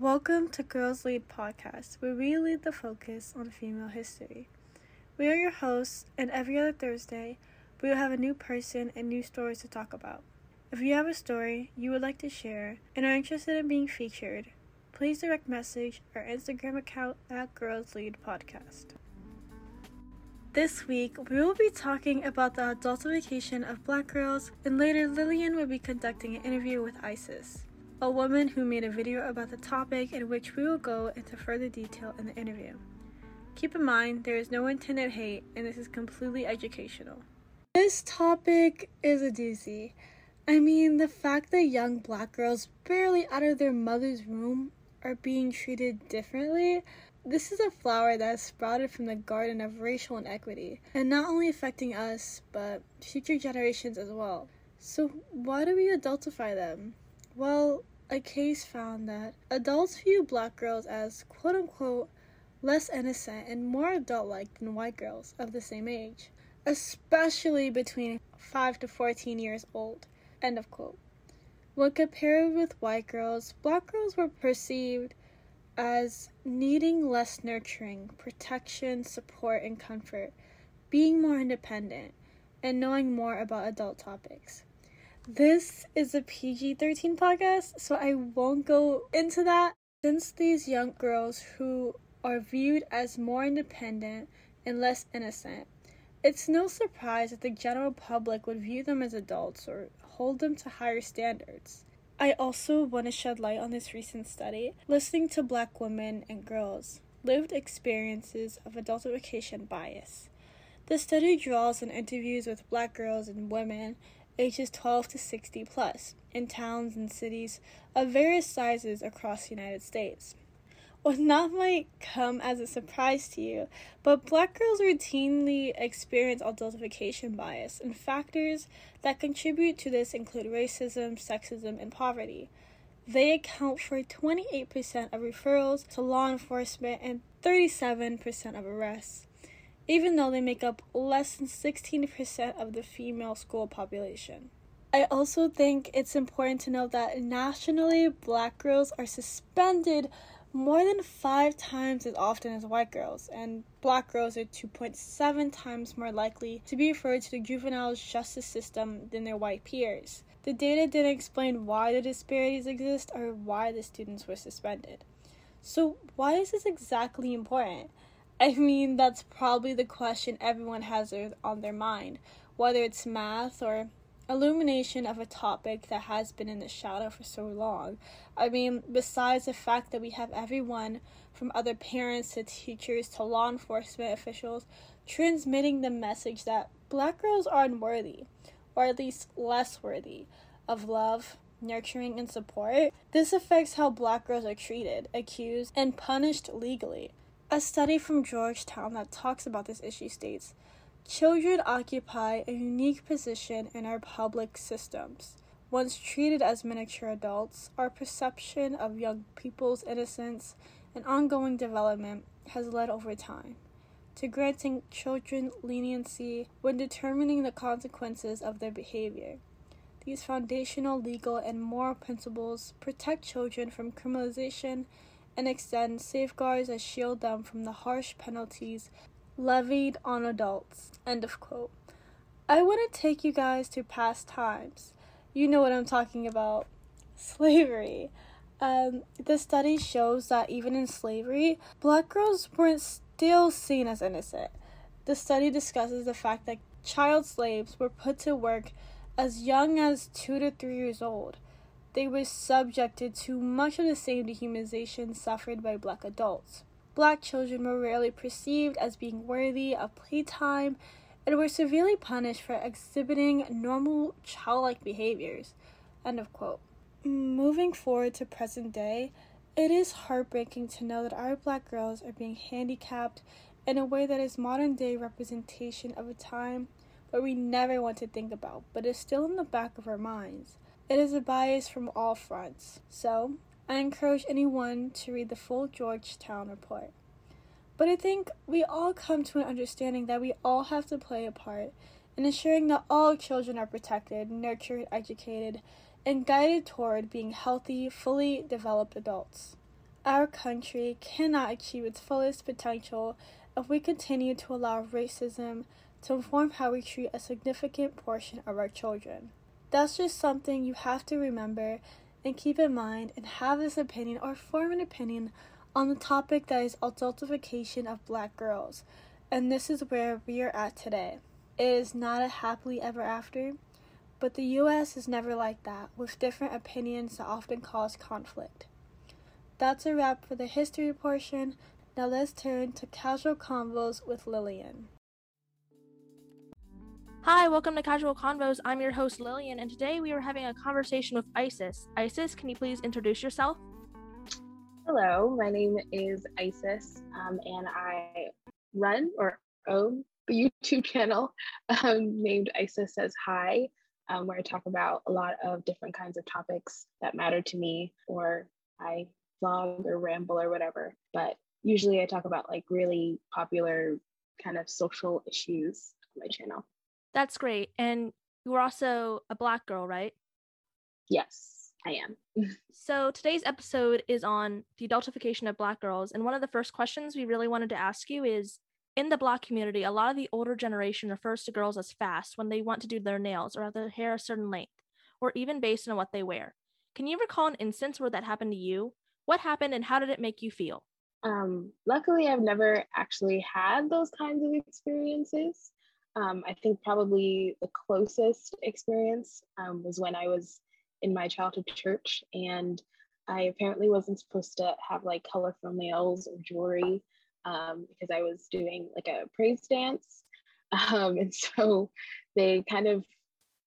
Welcome to Girls Lead Podcast, where we lead the focus on female history. We are your hosts, and every other Thursday, we will have a new person and new stories to talk about. If you have a story you would like to share and are interested in being featured, please direct message our Instagram account at Girls Lead Podcast. This week, we will be talking about the adultification of black girls, and later, Lillian will be conducting an interview with Isis, a woman who made a video about the topic in which we will go into further detail in the interview. Keep in mind, there is no intended hate, and this is completely educational. This topic is a doozy. I mean, the fact that young black girls barely out of their mother's womb are being treated differently this is a flower that has sprouted from the garden of racial inequity, and not only affecting us, but future generations as well. So, why do we adultify them? Well, a case found that adults view black girls as quote unquote less innocent and more adult like than white girls of the same age, especially between 5 to 14 years old. End of quote. When compared with white girls, black girls were perceived as needing less nurturing, protection, support, and comfort, being more independent, and knowing more about adult topics. This is a PG 13 podcast, so I won't go into that. Since these young girls who are viewed as more independent and less innocent, it's no surprise that the general public would view them as adults or hold them to higher standards. I also want to shed light on this recent study, listening to black women and girls' lived experiences of adultification bias. The study draws on interviews with black girls and women ages 12 to 60 plus in towns and cities of various sizes across the United States what not might come as a surprise to you, but black girls routinely experience adultification bias, and factors that contribute to this include racism, sexism, and poverty. They account for 28% of referrals to law enforcement and 37% of arrests, even though they make up less than 16% of the female school population. I also think it's important to note that nationally, black girls are suspended more than five times as often as white girls, and black girls are 2.7 times more likely to be referred to the juvenile justice system than their white peers. The data didn't explain why the disparities exist or why the students were suspended. So, why is this exactly important? I mean, that's probably the question everyone has on their mind, whether it's math or illumination of a topic that has been in the shadow for so long. I mean, besides the fact that we have everyone from other parents to teachers to law enforcement officials transmitting the message that black girls are unworthy, or at least less worthy, of love, nurturing, and support. This affects how black girls are treated, accused, and punished legally. A study from Georgetown that talks about this issue states Children occupy a unique position in our public systems. Once treated as miniature adults, our perception of young people's innocence and ongoing development has led over time to granting children leniency when determining the consequences of their behavior. These foundational legal and moral principles protect children from criminalization and extend safeguards that shield them from the harsh penalties levied on adults. End of quote. I want to take you guys to past times. You know what I'm talking about slavery. Um, the study shows that even in slavery, black girls weren't still seen as innocent. The study discusses the fact that child slaves were put to work as young as two to three years old. They were subjected to much of the same dehumanization suffered by black adults black children were rarely perceived as being worthy of playtime and were severely punished for exhibiting normal childlike behaviors. End of quote. Moving forward to present day, it is heartbreaking to know that our black girls are being handicapped in a way that is modern day representation of a time where we never want to think about, but is still in the back of our minds. It is a bias from all fronts. So, I encourage anyone to read the full Georgetown report. But I think we all come to an understanding that we all have to play a part in ensuring that all children are protected, nurtured, educated, and guided toward being healthy, fully developed adults. Our country cannot achieve its fullest potential if we continue to allow racism to inform how we treat a significant portion of our children. That's just something you have to remember and keep in mind and have this opinion or form an opinion on the topic that is adultification of black girls. And this is where we are at today. It is not a happily ever after, but the US is never like that, with different opinions that often cause conflict. That's a wrap for the history portion. Now let's turn to casual convos with Lillian. Hi, welcome to Casual Convos. I'm your host Lillian, and today we are having a conversation with Isis. Isis, can you please introduce yourself? Hello, my name is Isis, um, and I run or own the YouTube channel um, named Isis Says Hi, um, where I talk about a lot of different kinds of topics that matter to me, or I vlog or ramble or whatever. But usually I talk about like really popular kind of social issues on my channel. That's great. And you are also a Black girl, right? Yes, I am. so today's episode is on the adultification of Black girls. And one of the first questions we really wanted to ask you is in the Black community, a lot of the older generation refers to girls as fast when they want to do their nails or have their hair a certain length, or even based on what they wear. Can you recall an instance where that happened to you? What happened and how did it make you feel? Um, luckily, I've never actually had those kinds of experiences. Um, I think probably the closest experience um, was when I was in my childhood church and I apparently wasn't supposed to have like colorful nails or jewelry um, because I was doing like a praise dance. Um, and so they kind of,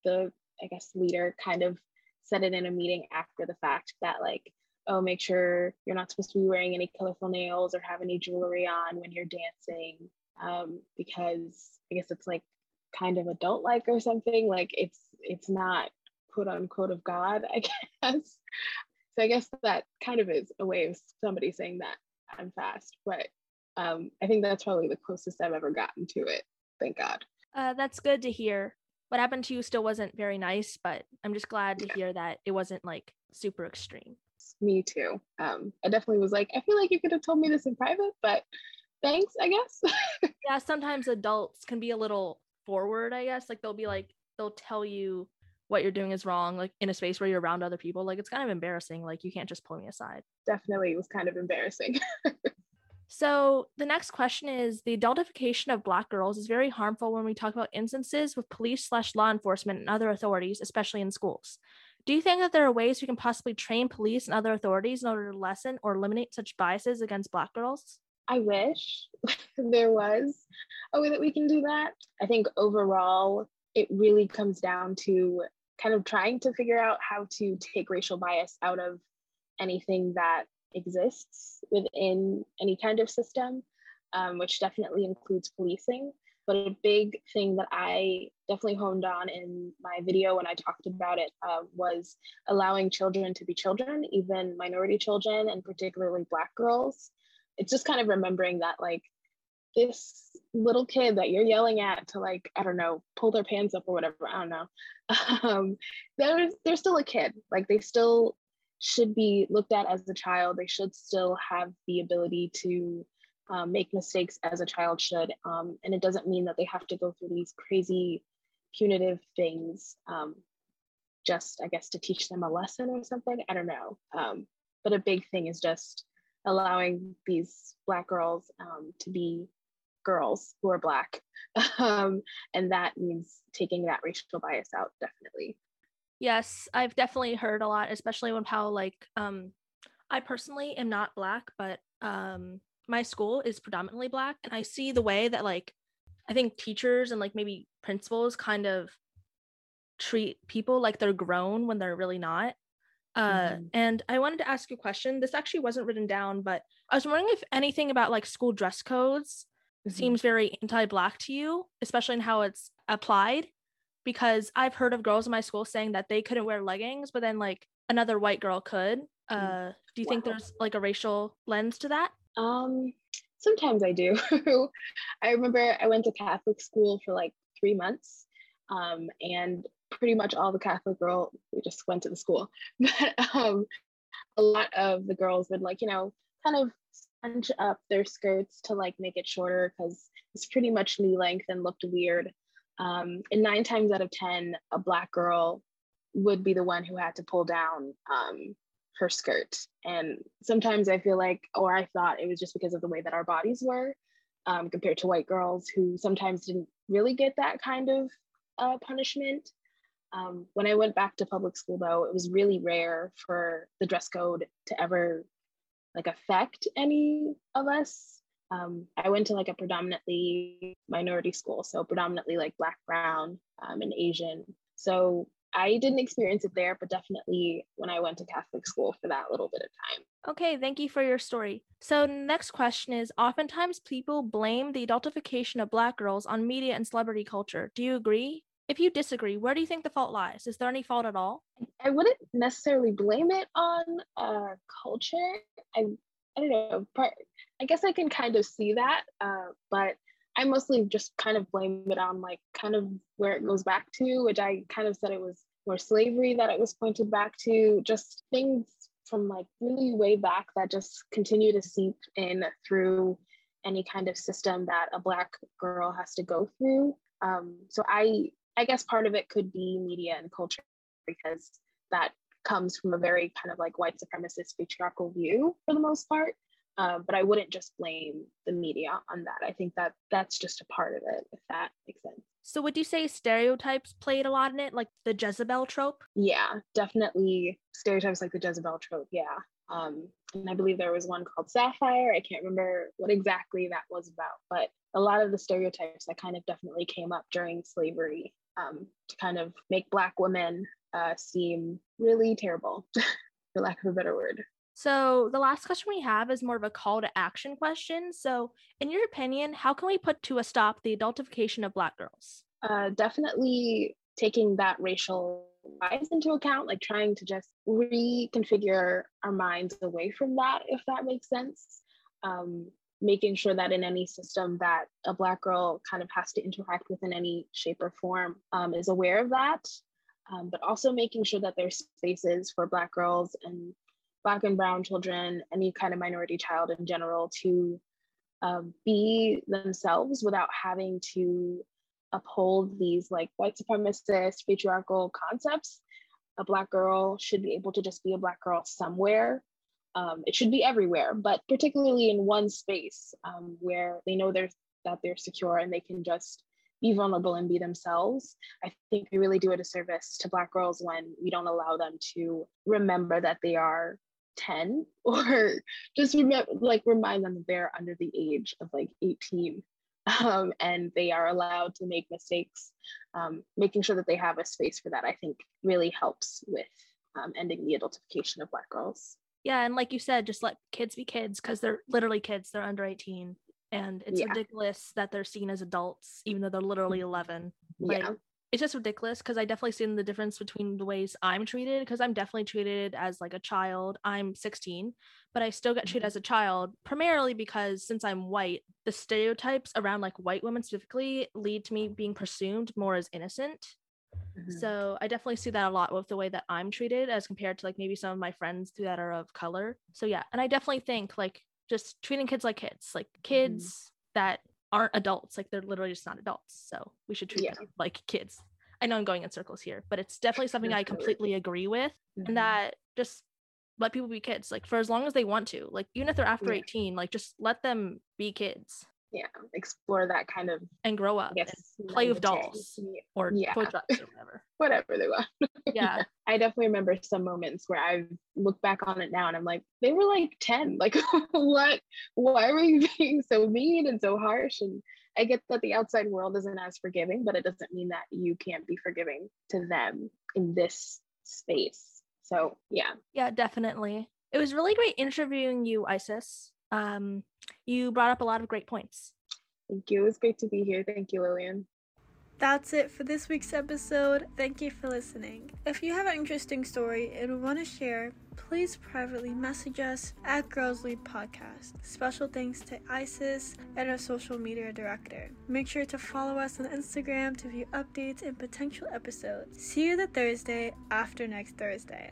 the, I guess, leader kind of said it in a meeting after the fact that like, oh, make sure you're not supposed to be wearing any colorful nails or have any jewelry on when you're dancing um, because I guess it's like kind of adult like or something. Like it's it's not quote unquote of God, I guess. So I guess that kind of is a way of somebody saying that I'm fast, but um, I think that's probably the closest I've ever gotten to it. Thank God. Uh, that's good to hear. What happened to you still wasn't very nice, but I'm just glad to yeah. hear that it wasn't like super extreme. Me too. Um, I definitely was like, I feel like you could have told me this in private, but thanks, I guess. yeah, sometimes adults can be a little forward, I guess. Like they'll be like, they'll tell you what you're doing is wrong, like in a space where you're around other people. Like it's kind of embarrassing. Like you can't just pull me aside. Definitely, it was kind of embarrassing. so the next question is the adultification of Black girls is very harmful when we talk about instances with police slash law enforcement and other authorities, especially in schools. Do you think that there are ways we can possibly train police and other authorities in order to lessen or eliminate such biases against Black girls? I wish there was a way that we can do that. I think overall, it really comes down to kind of trying to figure out how to take racial bias out of anything that exists within any kind of system, um, which definitely includes policing. But a big thing that I definitely honed on in my video when I talked about it uh, was allowing children to be children, even minority children, and particularly Black girls it's just kind of remembering that like this little kid that you're yelling at to like i don't know pull their pants up or whatever i don't know. Um, they're they're still a kid like they still should be looked at as a child. They should still have the ability to um, make mistakes as a child should um, and it doesn't mean that they have to go through these crazy punitive things um, just i guess to teach them a lesson or something i don't know. Um, but a big thing is just allowing these Black girls um, to be girls who are Black. um, and that means taking that racial bias out, definitely. Yes, I've definitely heard a lot, especially when how, like, um, I personally am not Black, but um, my school is predominantly Black. And I see the way that, like, I think teachers and, like, maybe principals kind of treat people like they're grown when they're really not. Uh, mm-hmm. And I wanted to ask you a question. This actually wasn't written down, but I was wondering if anything about like school dress codes mm-hmm. seems very anti-black to you, especially in how it's applied. Because I've heard of girls in my school saying that they couldn't wear leggings, but then like another white girl could. Mm. Uh, do you wow. think there's like a racial lens to that? Um, sometimes I do. I remember I went to Catholic school for like three months, um, and pretty much all the Catholic girl, we just went to the school, but um, a lot of the girls would like, you know, kind of scrunch up their skirts to like make it shorter because it's pretty much knee length and looked weird. Um, and nine times out of 10, a Black girl would be the one who had to pull down um, her skirt. And sometimes I feel like, or I thought it was just because of the way that our bodies were um, compared to white girls who sometimes didn't really get that kind of uh, punishment. Um, when I went back to public school, though, it was really rare for the dress code to ever like affect any of us. Um, I went to like a predominantly minority school, so predominantly like Black, Brown, um, and Asian. So I didn't experience it there, but definitely when I went to Catholic school for that little bit of time. Okay, thank you for your story. So, next question is Oftentimes people blame the adultification of Black girls on media and celebrity culture. Do you agree? If you disagree, where do you think the fault lies? Is there any fault at all? I wouldn't necessarily blame it on uh, culture. I, I don't know. Part, I guess I can kind of see that, uh, but I mostly just kind of blame it on like kind of where it goes back to, which I kind of said it was more slavery that it was pointed back to, just things from like really way back that just continue to seep in through any kind of system that a black girl has to go through. Um, so I I guess part of it could be media and culture because that comes from a very kind of like white supremacist patriarchal view for the most part. Um, but I wouldn't just blame the media on that. I think that that's just a part of it, if that makes sense. So, would you say stereotypes played a lot in it, like the Jezebel trope? Yeah, definitely stereotypes like the Jezebel trope. Yeah. Um, and I believe there was one called Sapphire. I can't remember what exactly that was about, but a lot of the stereotypes that kind of definitely came up during slavery um, to kind of make Black women uh, seem really terrible, for lack of a better word. So, the last question we have is more of a call to action question. So, in your opinion, how can we put to a stop the adultification of Black girls? Uh, definitely taking that racial bias into account, like trying to just reconfigure our minds away from that, if that makes sense. Um, making sure that in any system that a Black girl kind of has to interact with in any shape or form um, is aware of that. Um, but also making sure that there's spaces for Black girls and Black and Brown children, any kind of minority child in general, to um, be themselves without having to uphold these like white supremacist patriarchal concepts. A Black girl should be able to just be a Black girl somewhere. Um, it should be everywhere, but particularly in one space um, where they know they're, that they're secure and they can just be vulnerable and be themselves. I think we really do a disservice to Black girls when we don't allow them to remember that they are 10 or just remember like remind them that they're under the age of like 18 um, and they are allowed to make mistakes um, making sure that they have a space for that i think really helps with um, ending the adultification of black girls yeah and like you said just let kids be kids because they're literally kids they're under 18 and it's yeah. ridiculous that they're seen as adults even though they're literally 11 like, yeah it's just ridiculous because I definitely seen the difference between the ways I'm treated because I'm definitely treated as like a child. I'm 16, but I still get treated mm-hmm. as a child primarily because since I'm white, the stereotypes around like white women specifically lead to me being presumed more as innocent. Mm-hmm. So I definitely see that a lot with the way that I'm treated as compared to like maybe some of my friends that are of color. So yeah, and I definitely think like just treating kids like kids, like mm-hmm. kids mm-hmm. that aren't adults like they're literally just not adults so we should treat yeah. them like kids i know i'm going in circles here but it's definitely something i completely agree with mm-hmm. and that just let people be kids like for as long as they want to like even if they're after yeah. 18 like just let them be kids yeah explore that kind of and grow up and play with dolls or yeah. toy trucks or whatever. Whatever they want. Yeah. I definitely remember some moments where i look back on it now and i'm like they were like 10 like what why were you being so mean and so harsh? And i get that the outside world isn't as forgiving but it doesn't mean that you can't be forgiving to them in this space. So yeah. Yeah definitely. It was really great interviewing you isis um you brought up a lot of great points. Thank you. It was great to be here. Thank you, Lillian. That's it for this week's episode. Thank you for listening. If you have an interesting story and want to share, please privately message us at Girls Lead Podcast. Special thanks to Isis and our social media director. Make sure to follow us on Instagram to view updates and potential episodes. See you the Thursday after next Thursday.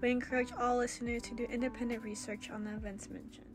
We encourage all listeners to do independent research on the events mentioned.